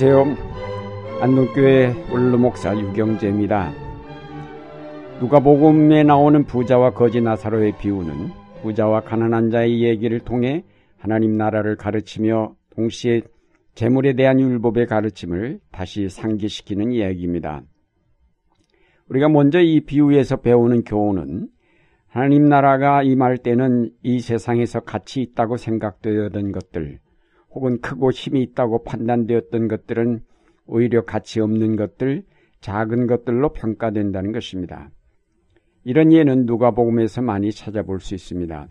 안녕하세요. 안동교회 원로목사 유경재입니다. 누가복음에 나오는 부자와 거지 나사로의 비유는 부자와 가난한 자의 얘기를 통해 하나님 나라를 가르치며 동시에 재물에 대한 율법의 가르침을 다시 상기시키는 이야기입니다. 우리가 먼저 이 비유에서 배우는 교훈은 하나님 나라가 임할 때는 이 세상에서 가치 있다고 생각되었던 것들, 혹은 크고 힘이 있다고 판단되었던 것들은 오히려 가치 없는 것들, 작은 것들로 평가된다는 것입니다. 이런 예는 누가복음에서 많이 찾아볼 수 있습니다.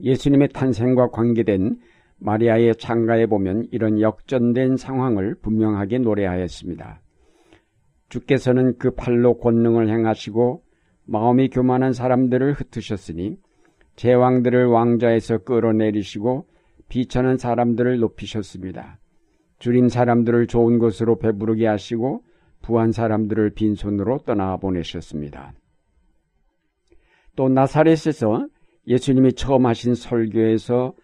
예수님의 탄생과 관계된 마리아의 창가에 보면 이런 역전된 상황을 분명하게 노래하였습니다. 주께서는 그 팔로 권능을 행하시고 마음이 교만한 사람들을 흩으셨으니 제왕들을 왕자에서 끌어내리시고 비천한 사람들을 높이셨습니다. 줄인 사람들을 좋은 곳으로 배부르게 하시고 부한 사람들을 빈손으로 떠나 보내셨습니다. 또 나사렛에서 예수님이 처음 하신 설교에서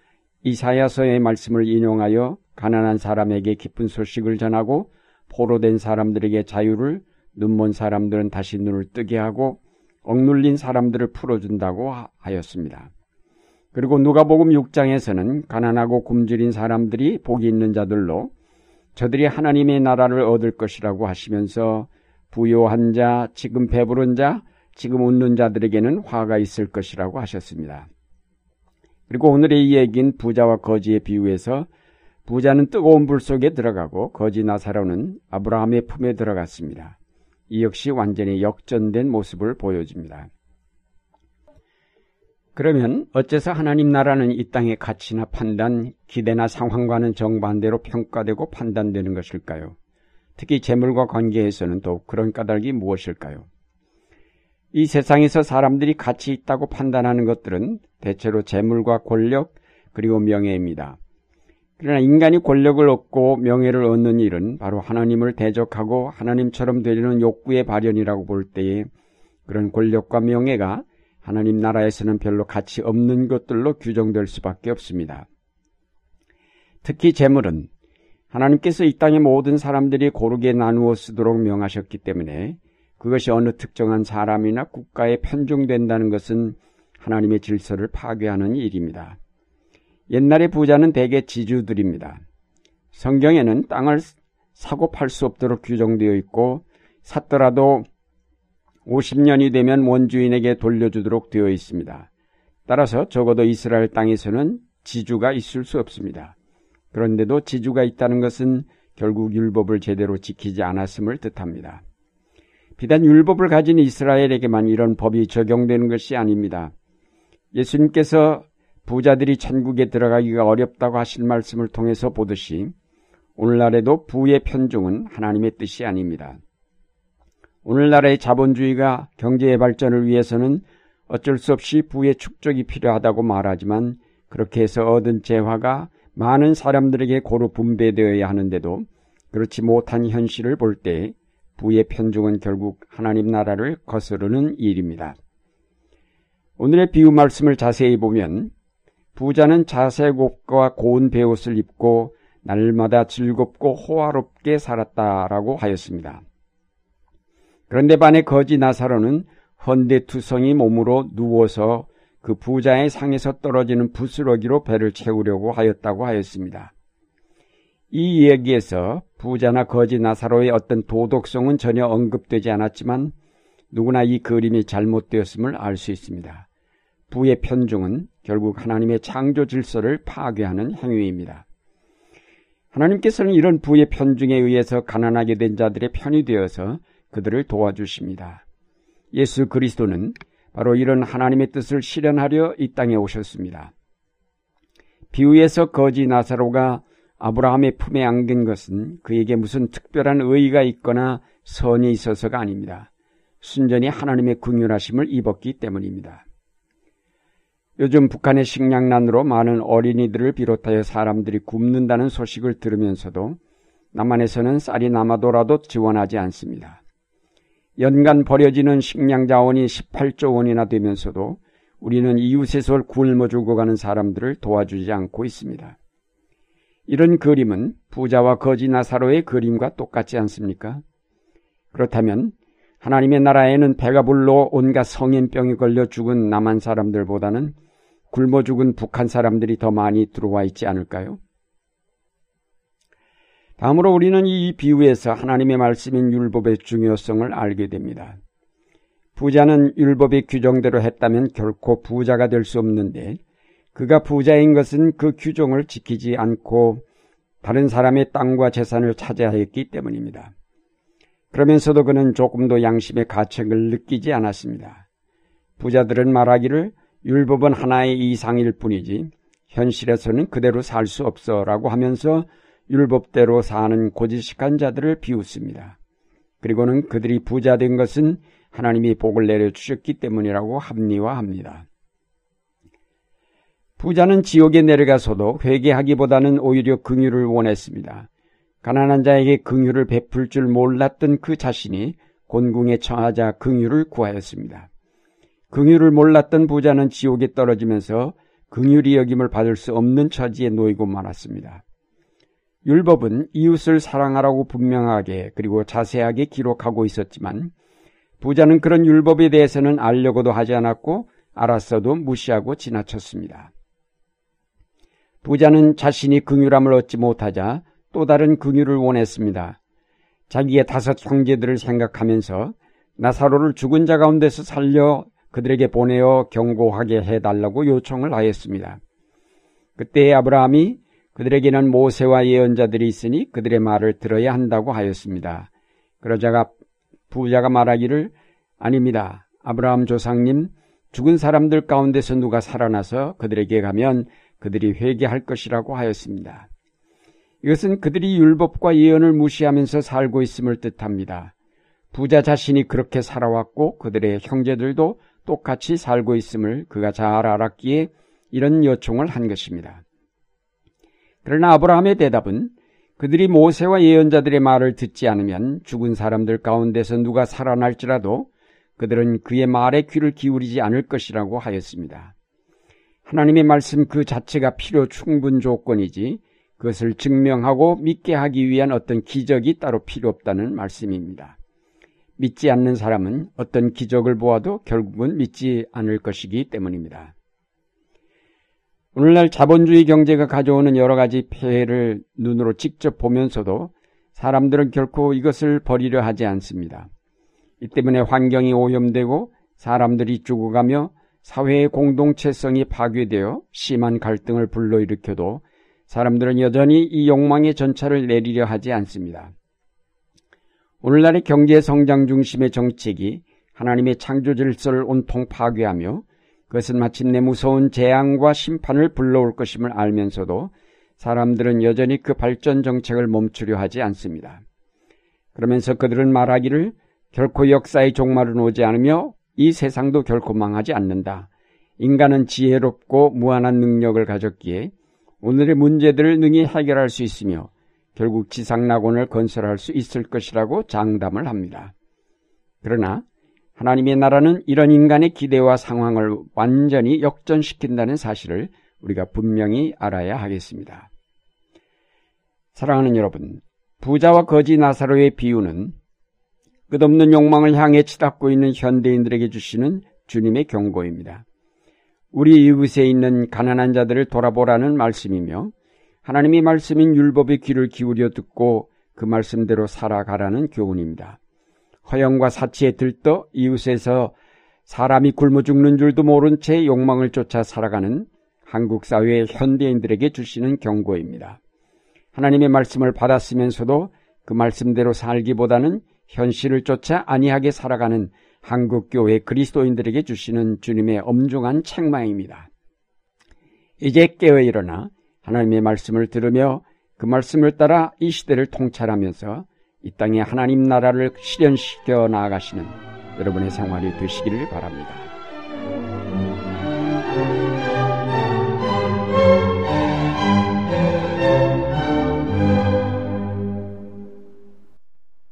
이사야서의 말씀을 인용하여 가난한 사람에게 기쁜 소식을 전하고 포로된 사람들에게 자유를 눈먼 사람들은 다시 눈을 뜨게 하고 억눌린 사람들을 풀어준다고 하였습니다. 그리고 누가복음 6장에서는 가난하고 굶주린 사람들이 복이 있는 자들로 저들이 하나님의 나라를 얻을 것이라고 하시면서 부요한 자, 지금 배부른 자, 지금 웃는 자들에게는 화가 있을 것이라고 하셨습니다. 그리고 오늘의 이 얘기는 부자와 거지의 비유에서 부자는 뜨거운 불 속에 들어가고 거지 나사로는 아브라함의 품에 들어갔습니다. 이 역시 완전히 역전된 모습을 보여줍니다. 그러면 어째서 하나님 나라는 이 땅의 가치나 판단, 기대나 상황과는 정반대로 평가되고 판단되는 것일까요? 특히 재물과 관계에서는 더욱 그런 까닭이 무엇일까요? 이 세상에서 사람들이 가치 있다고 판단하는 것들은 대체로 재물과 권력 그리고 명예입니다. 그러나 인간이 권력을 얻고 명예를 얻는 일은 바로 하나님을 대적하고 하나님처럼 되려는 욕구의 발현이라고 볼 때에 그런 권력과 명예가 하나님 나라에서는 별로 가치 없는 것들로 규정될 수밖에 없습니다. 특히 재물은 하나님께서 이 땅의 모든 사람들이 고르게 나누어 쓰도록 명하셨기 때문에 그것이 어느 특정한 사람이나 국가에 편중된다는 것은 하나님의 질서를 파괴하는 일입니다. 옛날의 부자는 대개 지주들입니다. 성경에는 땅을 사고 팔 수 없도록 규정되어 있고 샀더라도 50년이 되면 원주인에게 돌려주도록 되어 있습니다. 따라서 적어도 이스라엘 땅에서는 지주가 있을 수 없습니다. 그런데도 지주가 있다는 것은 결국 율법을 제대로 지키지 않았음을 뜻합니다. 비단 율법을 가진 이스라엘에게만 이런 법이 적용되는 것이 아닙니다. 예수님께서 부자들이 천국에 들어가기가 어렵다고 하신 말씀을 통해서 보듯이 오늘날에도 부의 편중은 하나님의 뜻이 아닙니다. 오늘날의 자본주의가 경제의 발전을 위해서는 어쩔 수 없이 부의 축적이 필요하다고 말하지만 그렇게 해서 얻은 재화가 많은 사람들에게 고루 분배되어야 하는데도 그렇지 못한 현실을 볼 때 부의 편중은 결국 하나님 나라를 거스르는 일입니다. 오늘의 비유 말씀을 자세히 보면 부자는 자세곱과 고운 베옷을 입고 날마다 즐겁고 호화롭게 살았다라고 하였습니다. 그런데 반해 거지 나사로는 헌대투성이 몸으로 누워서 그 부자의 상에서 떨어지는 부스러기로 배를 채우려고 하였다고 하였습니다. 이 이야기에서 부자나 거지 나사로의 어떤 도덕성은 전혀 언급되지 않았지만 누구나 이 그림이 잘못되었음을 알 수 있습니다. 부의 편중은 결국 하나님의 창조 질서를 파괴하는 행위입니다. 하나님께서는 이런 부의 편중에 의해서 가난하게 된 자들의 편이 되어서 그들을 도와주십니다. 예수 그리스도는 바로 이런 하나님의 뜻을 실현하려 이 땅에 오셨습니다. 비유에서 거지 나사로가 아브라함의 품에 안긴 것은 그에게 무슨 특별한 의의가 있거나 선이 있어서가 아닙니다. 순전히 하나님의 궁휼하심을 입었기 때문입니다. 요즘 북한의 식량난으로 많은 어린이들을 비롯하여 사람들이 굶는다는 소식을 들으면서도 남한에서는 쌀이 남아도라도 지원하지 않습니다. 연간 버려지는 식량 자원이 18조 원이나 되면서도 우리는 이웃에서 굶어 죽어가는 사람들을 도와주지 않고 있습니다. 이런 그림은 부자와 거지 나사로의 그림과 똑같지 않습니까? 그렇다면 하나님의 나라에는 배가 불러 온갖 성인병이 걸려 죽은 남한 사람들보다는 굶어 죽은 북한 사람들이 더 많이 들어와 있지 않을까요? 다음으로 우리는 이 비유에서 하나님의 말씀인 율법의 중요성을 알게 됩니다. 부자는 율법의 규정대로 했다면 결코 부자가 될 수 없는데 그가 부자인 것은 그 규정을 지키지 않고 다른 사람의 땅과 재산을 차지하였기 때문입니다. 그러면서도 그는 조금도 양심의 가책을 느끼지 않았습니다. 부자들은 말하기를 율법은 하나의 이상일 뿐이지 현실에서는 그대로 살 수 없어라고 하면서 율법대로 사는 고지식한 자들을 비웃습니다. 그리고는 그들이 부자 된 것은 하나님이 복을 내려주셨기 때문이라고 합리화합니다. 부자는 지옥에 내려가서도 회개하기보다는 오히려 긍휼을 원했습니다. 가난한 자에게 긍휼을 베풀 줄 몰랐던 그 자신이 곤궁에 처하자 긍휼을 구하였습니다. 긍휼을 몰랐던 부자는 지옥에 떨어지면서 긍휼이 여김을 받을 수 없는 처지에 놓이고 말았습니다. 율법은 이웃을 사랑하라고 분명하게 그리고 자세하게 기록하고 있었지만 부자는 그런 율법에 대해서는 알려고도 하지 않았고 알았어도 무시하고 지나쳤습니다. 부자는 자신이 긍휼함을 얻지 못하자 또 다른 긍휼을 원했습니다. 자기의 다섯 형제들을 생각하면서 나사로를 죽은 자 가운데서 살려 그들에게 보내어 경고하게 해달라고 요청을 하였습니다. 그때 아브라함이 그들에게는 모세와 예언자들이 있으니 그들의 말을 들어야 한다고 하였습니다. 그러자가 부자가 말하기를 아닙니다. 아브라함 조상님 죽은 사람들 가운데서 누가 살아나서 그들에게 가면 그들이 회개할 것이라고 하였습니다. 이것은 그들이 율법과 예언을 무시하면서 살고 있음을 뜻합니다. 부자 자신이 그렇게 살아왔고 그들의 형제들도 똑같이 살고 있음을 그가 잘 알았기에 이런 요청을 한 것입니다. 그러나 아브라함의 대답은 그들이 모세와 예언자들의 말을 듣지 않으면 죽은 사람들 가운데서 누가 살아날지라도 그들은 그의 말에 귀를 기울이지 않을 것이라고 하였습니다. 하나님의 말씀 그 자체가 필요 충분 조건이지 그것을 증명하고 믿게 하기 위한 어떤 기적이 따로 필요 없다는 말씀입니다. 믿지 않는 사람은 어떤 기적을 보아도 결국은 믿지 않을 것이기 때문입니다. 오늘날 자본주의 경제가 가져오는 여러 가지 폐해를 눈으로 직접 보면서도 사람들은 결코 이것을 버리려 하지 않습니다. 이 때문에 환경이 오염되고 사람들이 죽어가며 사회의 공동체성이 파괴되어 심한 갈등을 불러일으켜도 사람들은 여전히 이 욕망의 전차를 내리려 하지 않습니다. 오늘날의 경제 성장 중심의 정책이 하나님의 창조 질서를 온통 파괴하며 그것은 마침내 무서운 재앙과 심판을 불러올 것임을 알면서도 사람들은 여전히 그 발전 정책을 멈추려 하지 않습니다. 그러면서 그들은 말하기를 결코 역사의 종말은 오지 않으며 이 세상도 결코 망하지 않는다. 인간은 지혜롭고 무한한 능력을 가졌기에 오늘의 문제들을 능히 해결할 수 있으며 결국 지상낙원을 건설할 수 있을 것이라고 장담을 합니다. 그러나 하나님의 나라는 이런 인간의 기대와 상황을 완전히 역전시킨다는 사실을 우리가 분명히 알아야 하겠습니다. 사랑하는 여러분, 부자와 거지 나사로의 비유는 끝없는 욕망을 향해 치닫고 있는 현대인들에게 주시는 주님의 경고입니다. 우리 이웃에 있는 가난한 자들을 돌아보라는 말씀이며 하나님의 말씀인 율법의 귀를 기울여 듣고 그 말씀대로 살아가라는 교훈입니다. 허영과 사치에 들떠 이웃에서 사람이 굶어 죽는 줄도 모른 채 욕망을 쫓아 살아가는 한국 사회의 현대인들에게 주시는 경고입니다. 하나님의 말씀을 받았으면서도 그 말씀대로 살기보다는 현실을 쫓아 안이하게 살아가는 한국 교회 그리스도인들에게 주시는 주님의 엄중한 책망입니다. 이제 깨어 일어나 하나님의 말씀을 들으며 그 말씀을 따라 이 시대를 통찰하면서 이 땅에 하나님 나라를 실현시켜 나아가시는 여러분의 생활이 되시기를 바랍니다.